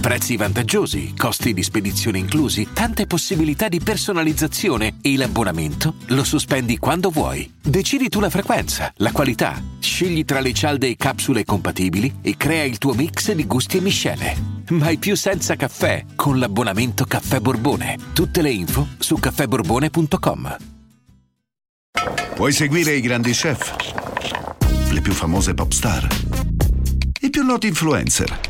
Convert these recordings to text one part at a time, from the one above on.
Prezzi vantaggiosi, costi di spedizione inclusi, tante possibilità di personalizzazione e l'abbonamento lo sospendi quando vuoi. Decidi tu la frequenza, la qualità, scegli tra le cialde e capsule compatibili e crea il tuo mix di gusti e miscele. Mai più senza caffè con l'abbonamento Caffè Borbone. Tutte le info su caffèborbone.com. Vuoi seguire i grandi chef? Le più famose pop star? I più noti influencer?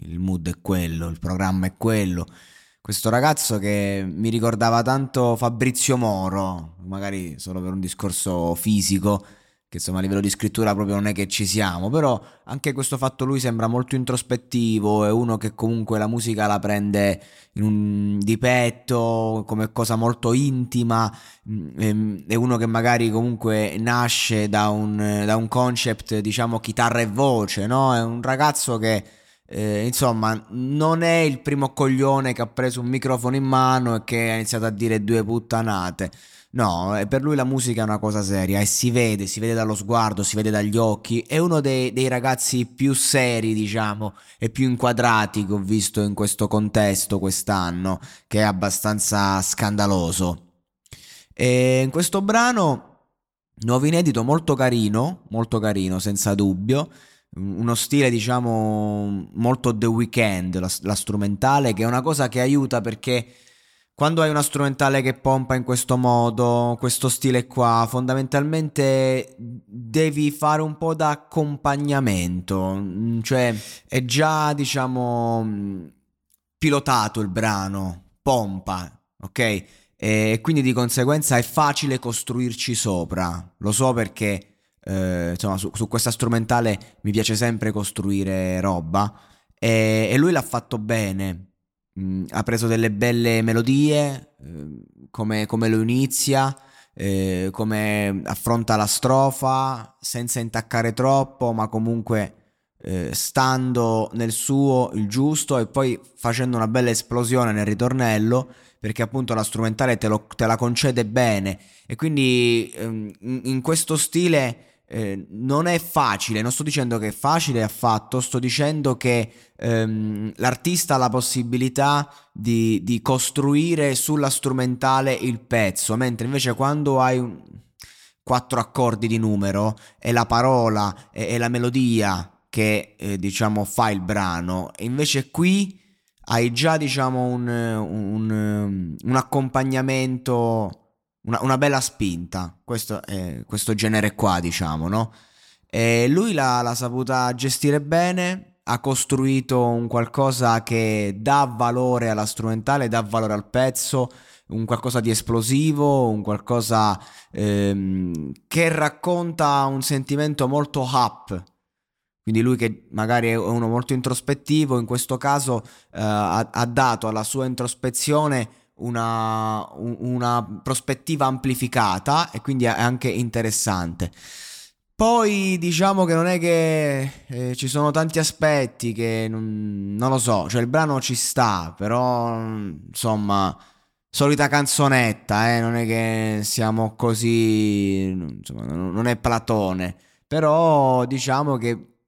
Il mood è quello, il programma è quello. Questo ragazzo che mi ricordava tanto Fabrizio Moro, magari solo per un discorso fisico, che insomma a livello di scrittura proprio non è che ci siamo, però anche questo fatto lui sembra molto introspettivo, è uno che comunque la musica la prende un, di petto, come cosa molto intima, mm, è uno che magari comunque nasce da un, da un concept diciamo chitarra e voce, no? È un ragazzo che eh, insomma, non è il primo coglione che ha preso un microfono in mano e che ha iniziato a dire due puttanate. No, per lui la musica è una cosa seria e si vede, si vede dallo sguardo, si vede dagli occhi. È uno dei, dei ragazzi più seri, diciamo, e più inquadrati che ho visto in questo contesto quest'anno, che è abbastanza scandaloso. E in questo brano, nuovo inedito, molto carino, molto carino, senza dubbio uno stile diciamo molto The Weeknd la, la, strumentale che è una cosa che aiuta perché quando hai una strumentale che pompa in questo modo, questo stile qua, fondamentalmente devi fare un po' da accompagnamento, mm, cioè è già, diciamo, pilotato il brano, pompa, ok? E quindi di conseguenza è facile costruirci sopra. Lo so perché, eh, insomma, su, su, questa strumentale mi piace sempre costruire roba. E, e lui l'ha fatto bene. Mh, ha preso delle belle melodie, eh, come, come, lo inizia, eh, come affronta la strofa, senza intaccare troppo, ma comunque eh, stando nel suo il giusto e poi facendo una bella esplosione nel ritornello perché appunto la strumentale te, lo, te la concede bene. E quindi ehm, in questo stile eh, non è facile, non sto dicendo che è facile affatto, sto dicendo che ehm, l'artista ha la possibilità di, di, costruire sulla strumentale il pezzo, mentre invece quando hai un, quattro accordi di numero è la parola e, la melodia che eh, diciamo fa il brano, e invece qui hai già diciamo un, un, un accompagnamento una, una bella spinta, questo, è, questo genere qua, diciamo, no? E lui l'ha, l'ha saputa gestire bene, ha costruito un qualcosa che dà valore alla strumentale, dà valore al pezzo, un qualcosa di esplosivo, un qualcosa ehm, che racconta un sentimento molto up. Quindi lui che magari è uno molto introspettivo, in questo caso eh, ha, ha dato alla sua introspezione una, una prospettiva amplificata e quindi è anche interessante. Poi diciamo che non è che eh, ci sono tanti aspetti che non, non, lo so, cioè il brano ci sta, però insomma, solita canzonetta, eh, non è che siamo così, insomma, non è Platone, però diciamo che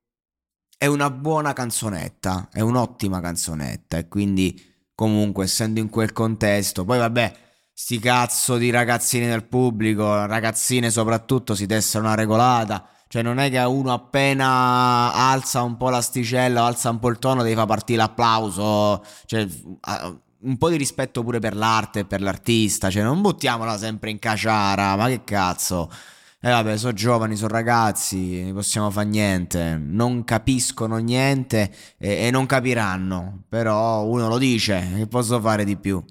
è una buona canzonetta, è un'ottima canzonetta e quindi comunque essendo in quel contesto, poi vabbè, sti cazzo di ragazzini del pubblico, ragazzine soprattutto, si tessero una regolata. Cioè non è che uno appena alza un po' l'asticella alza un po' il tono devi far partire l'applauso. Cioè un po' di rispetto pure per l'arte e per l'artista. Cioè non buttiamola sempre in caciara, ma che cazzo. E eh vabbè, sono giovani, sono ragazzi, non possiamo fare niente, non capiscono niente e, e non capiranno, però uno lo dice, che posso fare di più?